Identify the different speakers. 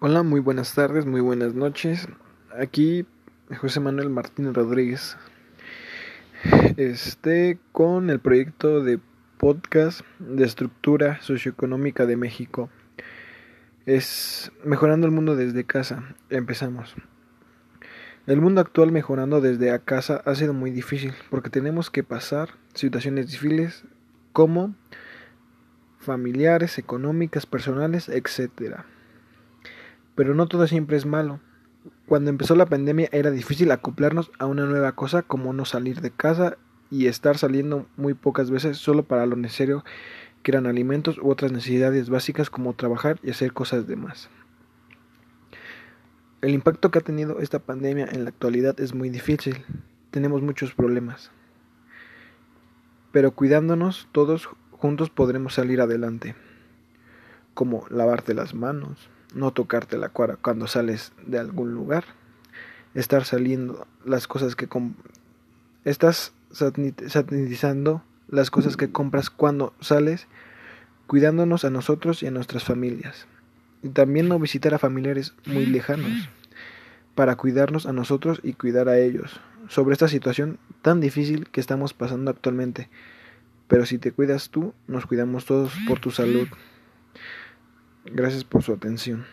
Speaker 1: Hola, muy buenas tardes, muy buenas noches. Aquí José Manuel Martínez Rodríguez. Este con el proyecto de podcast de estructura socioeconómica de México. Es mejorando el mundo desde casa. Empezamos. El mundo actual mejorando desde a casa ha sido muy difícil porque tenemos que pasar situaciones difíciles como familiares, económicas, personales, etcétera pero no todo siempre es malo. Cuando empezó la pandemia era difícil acoplarnos a una nueva cosa como no salir de casa y estar saliendo muy pocas veces solo para lo necesario que eran alimentos u otras necesidades básicas como trabajar y hacer cosas demás. El impacto que ha tenido esta pandemia en la actualidad es muy difícil. Tenemos muchos problemas. Pero cuidándonos todos juntos podremos salir adelante. Como lavarte las manos, no tocarte la cara cuando sales de algún lugar, estar saliendo las cosas que estás sanitizando las cosas que compras cuando sales, cuidándonos a nosotros y a nuestras familias. Y también no visitar a familiares muy lejanos para cuidarnos a nosotros y cuidar a ellos sobre esta situación tan difícil que estamos pasando actualmente. Pero si te cuidas tú, nos cuidamos todos por tu salud. Gracias por su atención.